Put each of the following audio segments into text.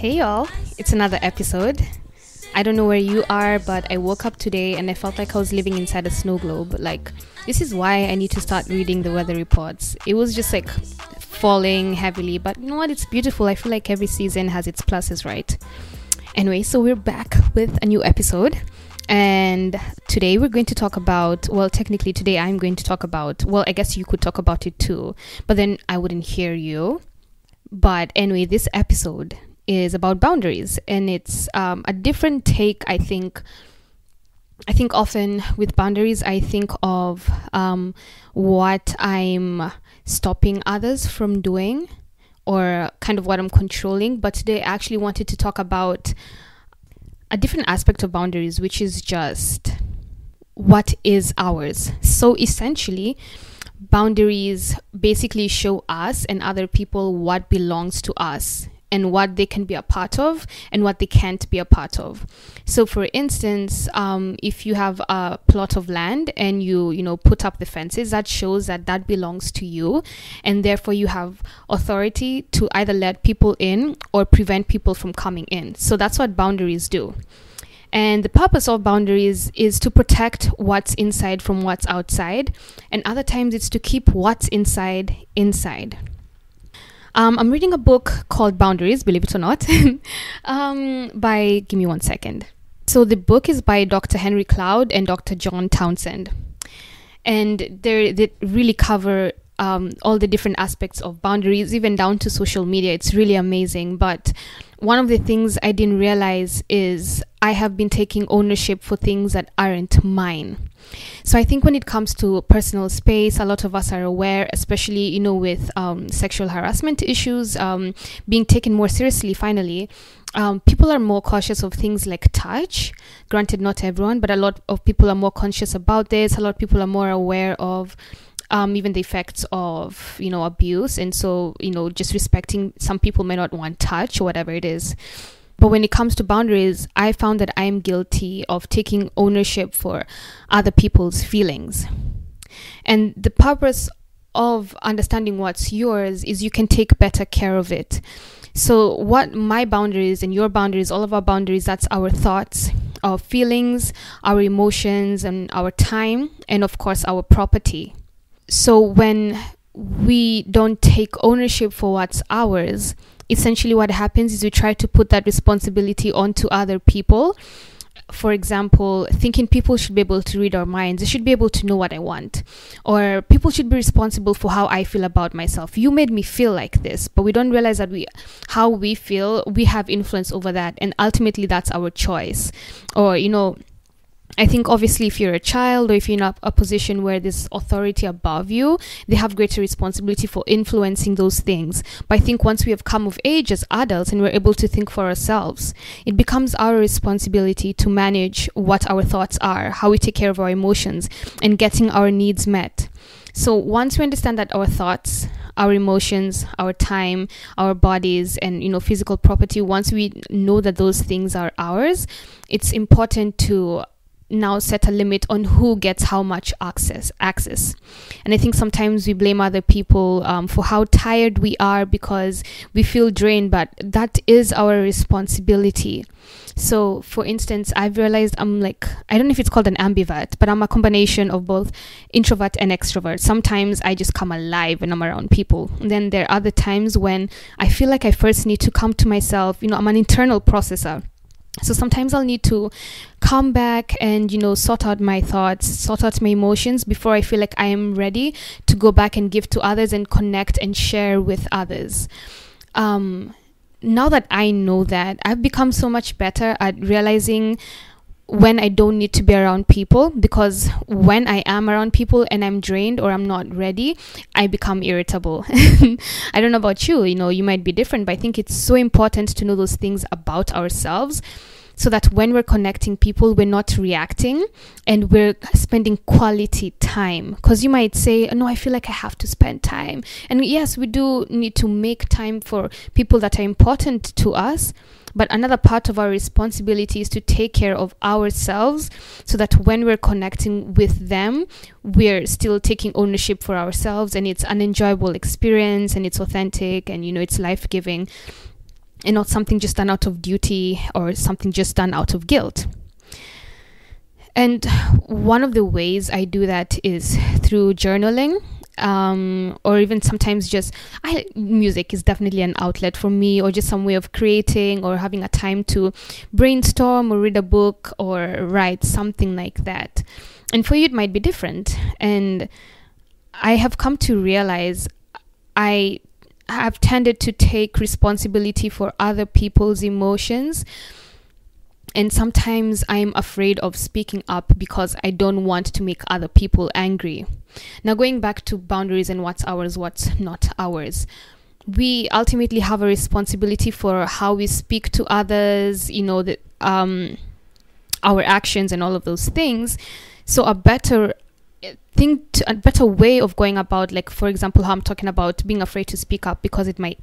Hey y'all, it's another episode. I don't know where you are, but I woke up today and I felt like I was living inside a snow globe. Like, this is why I need to start reading the weather reports. It was just like falling heavily, but you know what? It's beautiful. I feel like every season has its pluses, right? Anyway, so we're back with a new episode. And today we're going to talk about, well, technically today I'm going to talk about, well, I guess you could talk about it too, but then I wouldn't hear you. But anyway, this episode is about boundaries and it's um, a different take, I think. I think often with boundaries, I think of um, what I'm stopping others from doing or kind of what I'm controlling. But today I actually wanted to talk about a different aspect of boundaries, which is just what is ours. So essentially, boundaries basically show us and other people what belongs to us and what they can be a part of and what they can't be a part of. So, for instance, um, if you have a plot of land and you you know put up the fences, that shows that that belongs to you, and therefore you have authority to either let people in or prevent people from coming in. So that's what boundaries do. And the purpose of boundaries is to protect what's inside from what's outside, and other times it's to keep what's inside inside. Um, I'm reading a book called Boundaries, believe it or not, um, by, give me one second. So the book is by Dr. Henry Cloud and Dr. John Townsend. And they really cover um, all the different aspects of boundaries, even down to social media. It's really amazing. But one of the things I didn't realize is I have been taking ownership for things that aren't mine. So I think when it comes to personal space, a lot of us are aware, especially you know with um, sexual harassment issues um, being taken more seriously. Finally, um, people are more cautious of things like touch. Granted, not everyone, but a lot of people are more conscious about this. A lot of people are more aware of um, even the effects of you know abuse and so you know just respecting some people may not want touch or whatever it is but when it comes to boundaries i found that i'm guilty of taking ownership for other people's feelings. And the purpose of understanding what's yours is you can take better care of it. So what my boundaries and your boundaries all of our boundaries that's our thoughts our feelings our emotions and our time and of course our property. So when we don't take ownership for what's ours, essentially what happens is we try to put that responsibility onto other people. For example, thinking people should be able to read our minds, they should be able to know what I want, or people should be responsible for how I feel about myself. You made me feel like this, but we don't realize that we, how we feel, we have influence over that, and ultimately that's our choice. Or you know, I think obviously if you're a child or if you're in a, a, position where there's authority above you, they have greater responsibility for influencing those things. But I think once we have come of age as adults and we're able to think for ourselves, it becomes our responsibility to manage what our thoughts are, how we take care of our emotions, and getting our needs met. So once we understand that our thoughts, our emotions, our time, our bodies, and you know physical property, once we know that those things are ours, it's important to now set a limit on who gets how much access access. And i think sometimes we blame other people um, for how tired we are because we feel drained but that is our responsibility. So for instance i've realized i'm like i don't know if it's called an ambivert but i'm a combination of both introvert and extrovert. Sometimes i just come alive when i'm around people. And then there are other times when i feel like i first need to come to myself. You know i'm an internal processor so sometimes i'll need to come back and you know sort out my thoughts sort out my emotions before i feel like i am ready to go back and give to others and connect and share with others. Um, now that i know that i've become so much better at realizing when I don't need to be around people because when I am around people and I'm drained or I'm not ready, I become irritable. I don't know about you, you know, you might be different, but I think it's so important to know those things about ourselves so that when we're connecting people, we're not reacting and we're spending quality time. Because you might say, No, I feel like I have to spend time. And yes, we do need to make time for people that are important to us. But another part of our responsibility is to take care of ourselves so that when we're connecting with them, we're still taking ownership for ourselves and it's an enjoyable experience and it's authentic and, you know, it's life giving and not something just done out of duty or something just done out of guilt. And one of the ways I do that is through journaling um, or even sometimes just I music is definitely an outlet for me, or just some way of creating, or having a time to brainstorm, or read a book, or write something like that. And for you, it might be different. And I have come to realize I have tended to take responsibility for other people's emotions and sometimes I'm afraid of speaking up because I don't want to make other people angry. Now, going back to boundaries and what's ours, what's not ours. We ultimately have a responsibility for how we speak to others, you know, the, um, our actions and all of those things. So, a better think to, a better way of going about like for example how i'm talking about being afraid to speak up because it might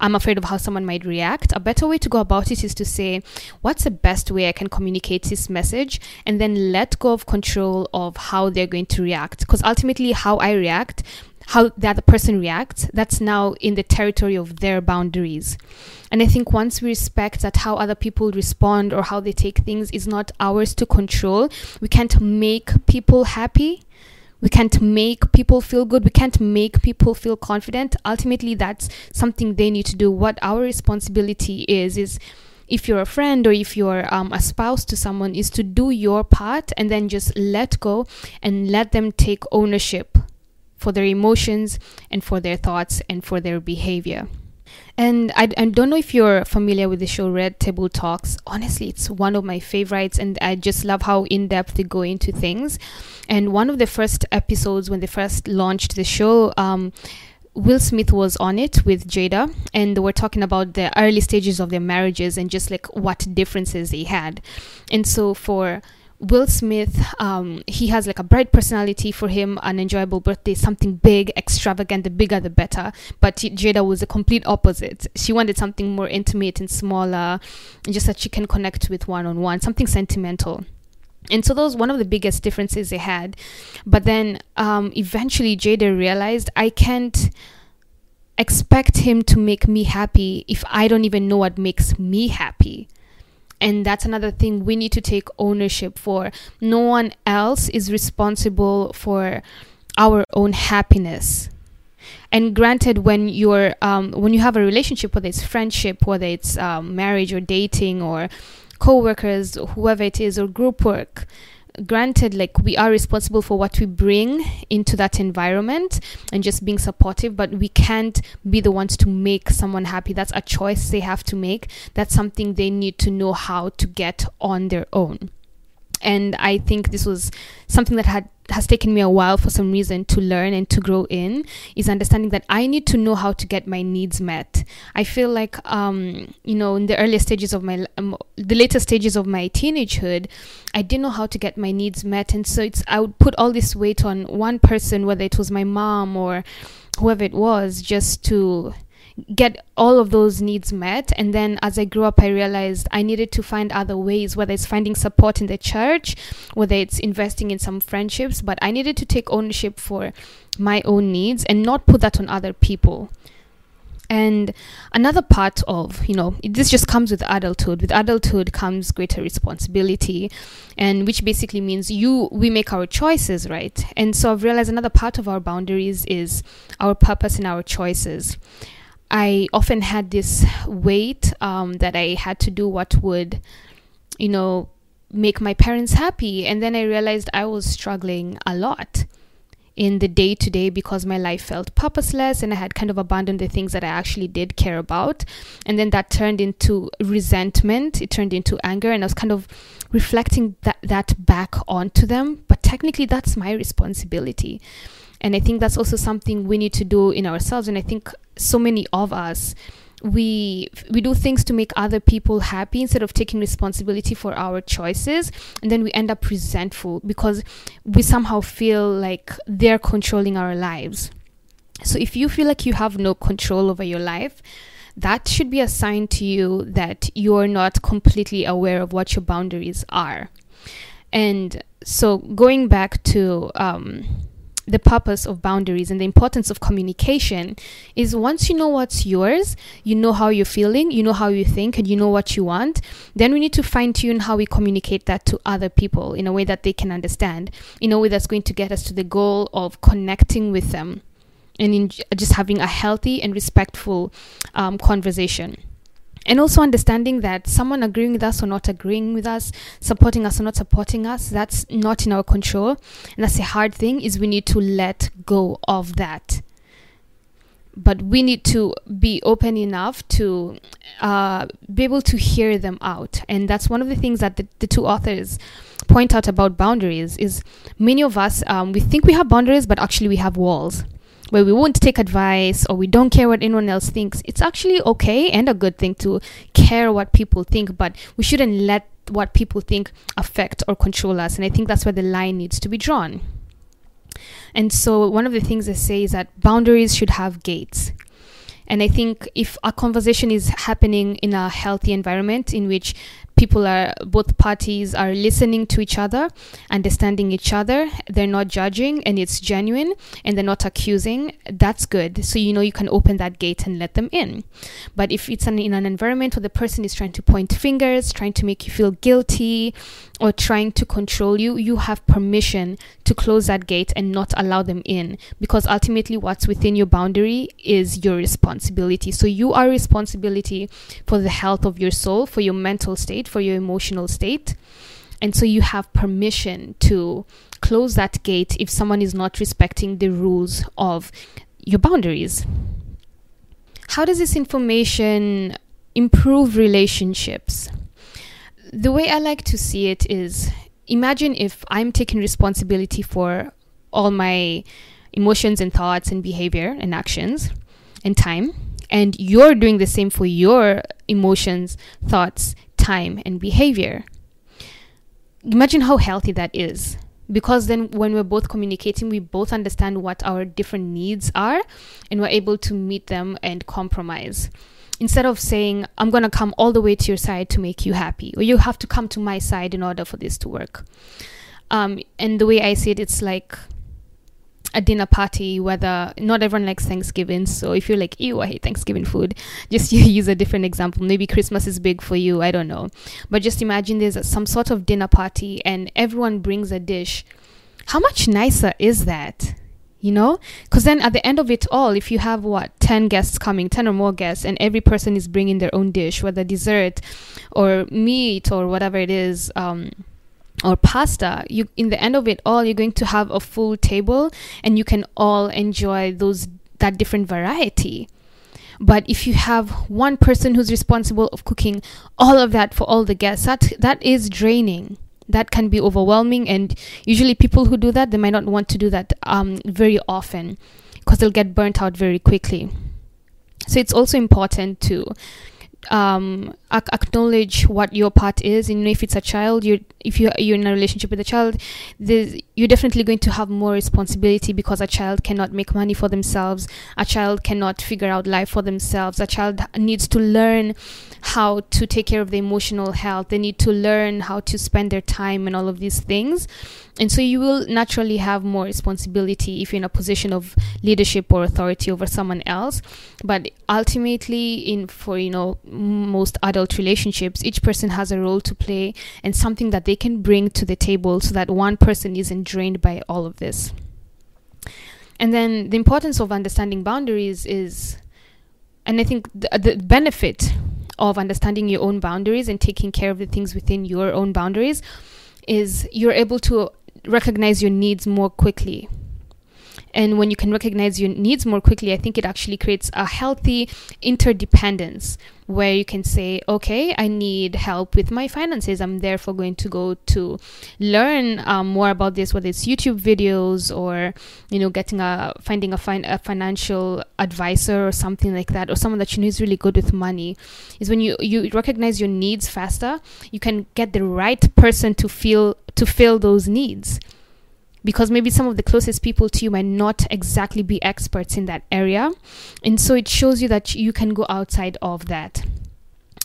i'm afraid of how someone might react a better way to go about it is to say what's the best way i can communicate this message? And then let go of control of how they're going to react. Because ultimately how i react how the other person reacts that's now in the territory of their boundaries. And i think once we respect that how other people respond or how they take things is not ours to control we can't make people happy. We can't make people feel good. We can't make people feel confident. Ultimately that's something they need to do. What our responsibility is is if you're a friend or if you're um, a spouse to someone is to do your part and then just let go and let them take ownership for their emotions and for their thoughts and for their behavior and I, I don't know if you're familiar with the show Red Table Talks. Honestly, it's one of my favorites, and I just love how in depth they go into things. And one of the first episodes, when they first launched the show, um, Will Smith was on it with Jada, and they were talking about the early stages of their marriages and just like what differences they had. And so for Will Smith, um, he has like a bright personality for him, an enjoyable birthday, something big, extravagant, the bigger the better. But Jada was the complete opposite. She wanted something more intimate and smaller, just that she can connect with one on one, something sentimental. And so that was one of the biggest differences they had. But then um, eventually Jada realized I can't expect him to make me happy if I don't even know what makes me happy and that's another thing we need to take ownership for. No one else is responsible for our own happiness. And granted when you're um, when you have a relationship whether it's friendship whether it's um, marriage or dating or co-workers whoever it is or group work granted like we are responsible for what we bring into that environment and just being supportive but we can't be the ones to make someone happy. That's a choice they have to make. That's something they need to know how to get on their own and i think this was something that had has taken me a while for some reason to learn and to grow in is understanding that I need to know how to get my needs met. I feel like, um, you know, in the earlier stages of my, um, the later stages of my teenagehood, I didn't know how to get my needs met, and so it's I would put all this weight on one person, whether it was my mom or whoever it was, just to get all of those needs met. And then as I grew up, I realized I needed to find other ways, whether it's finding support in the church, whether it's investing in some friendships, but I needed to take ownership for my own needs and not put that on other people. And another part of, you know, this just comes with adulthood. With adulthood comes greater responsibility, and which basically means you, we make our choices, right? And so I've realized another part of our boundaries is our purpose and our choices. I often had this weight um, that I had to do what would, you know, make my parents happy. And then I realized I was struggling a lot in the day to day because my life felt purposeless and I had kind of abandoned the things that I actually did care about. And then that turned into resentment, it turned into anger, and I was kind of reflecting that, that back onto them. But technically, that's my responsibility. And I think that's also something we need to do in ourselves. And I think so many of us we we do things to make other people happy instead of taking responsibility for our choices. And then we end up resentful because we somehow feel like they're controlling our lives. So if you feel like you have no control over your life that should be a sign to you that you're not completely aware of what your boundaries are. And so going back to um, the purpose of boundaries and the importance of communication is once you know what's yours, you know how you're feeling, you know how you think, and you know what you want, then we need to fine tune how we communicate that to other people in a way that they can understand, in a way that's going to get us to the goal of connecting with them and in just having a healthy and respectful um, conversation and also understanding that someone agreeing with us or not agreeing with us supporting us or not supporting us that's not in our control. And that's a hard thing is we need to let go of that. But we need to be open enough to uh, be able to hear them out. And that's one of the things that the, the two authors point out about boundaries is many of us um, we think we have boundaries but actually we have walls where we won't take advice or we don't care what anyone else thinks, it's actually okay and a good thing to care what people think, but we shouldn't let what people think affect or control us. And I think that's where the line needs to be drawn. And so, one of the things I say is that boundaries should have gates. And I think if a conversation is happening in a healthy environment in which people are both parties are listening to each other understanding each other. They're not judging and it's genuine and they're not accusing. That's good. So you know you can open that gate and let them in. But if it's an, in an environment where the person is trying to point fingers trying to make you feel guilty or trying to control you you have permission to close that gate and not allow them in. Because ultimately what's within your boundary is your responsibility. So you are responsibility for the health of your soul for your mental state state, for your emotional state. And so you have permission to close that gate if someone is not respecting the rules of your boundaries. How does this information improve relationships? The way I like to see it is imagine if I'm taking responsibility for all my emotions and thoughts and behavior and actions and time and you're doing the same for your emotions, thoughts, time, and behavior. Imagine how healthy that is. Because then, when we're both communicating, we both understand what our different needs are and we're able to meet them and compromise. Instead of saying, I'm going to come all the way to your side to make you happy, or you have to come to my side in order for this to work. Um, and the way I see it, it's like a dinner party, whether not everyone likes Thanksgiving. So if you're like, ew, I hate Thanksgiving food, just use a different example. Maybe Christmas is big for you. I don't know. But just imagine there's some sort of dinner party and everyone brings a dish. How much nicer is that? You know? Because then at the end of it all, if you have what, 10 guests coming, 10 or more guests, and every person is bringing their own dish, whether dessert or meat or whatever it is, um, or pasta you in the end of it all you're going to have a full table and you can all enjoy those that different variety. But if you have one person who's responsible of cooking all of that for all the guests that that is draining. That can be overwhelming and usually people who do that they might not want to do that um, very often because they'll get burnt out very quickly. So it's also important to um, acknowledge what your part is. And you know, if it's a child, you if you you're in a relationship with a child, you're definitely going to have more responsibility because a child cannot make money for themselves. A child cannot figure out life for themselves. A child needs to learn how to take care of their emotional health. They need to learn how to spend their time and all of these things. And so you will naturally have more responsibility if you're in a position of leadership or authority over someone else. But ultimately, in for you know most adult relationships, each person has a role to play and something that they can bring to the table so that one person isn't drained by all of this. And then the importance of understanding boundaries is, and I think the, the benefit of understanding your own boundaries and taking care of the things within your own boundaries is you're able to recognize your needs more quickly and when you can recognize your needs more quickly i think it actually creates a healthy interdependence where you can say okay i need help with my finances. I'm therefore going to go to learn um, more about this whether it's youtube videos or you know getting a finding a, fin- a financial advisor or something like that or someone that you know is really good with money is when you you recognize your needs faster you can get the right person to feel to fill those needs because maybe some of the closest people to you might not exactly be experts in that area. And so it shows you that you can go outside of that.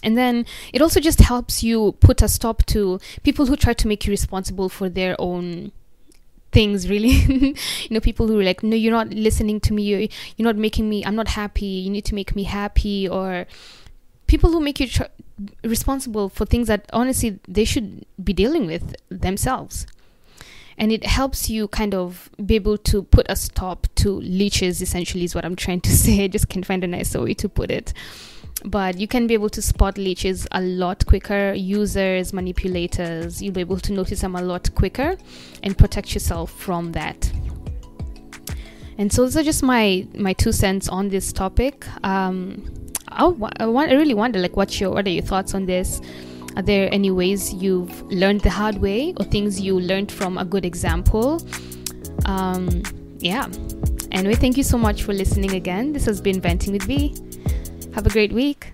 And then it also just helps you put a stop to people who try to make you responsible for their own things really. You know people who are like no you're not listening to me. You're, you're not making me i'm not happy. You need to make me happy. Or people who make you tr- responsible for things that honestly they should be dealing with themselves and it helps you kind of be able to put a stop to leeches essentially is what i'm trying to say. I just can't find a nicer way to put it. But you can be able to spot leeches a lot quicker. Users manipulators you'll be able to notice them a lot quicker and protect yourself from that. And so those are just my my two cents on this topic. Um I, want, I really wonder like what's your what are your thoughts on this are there any ways you've learned the hard way or things you learned from a good example? Um, yeah. Anyway, thank you so much for listening again. This has been Venting with V. Have a great week.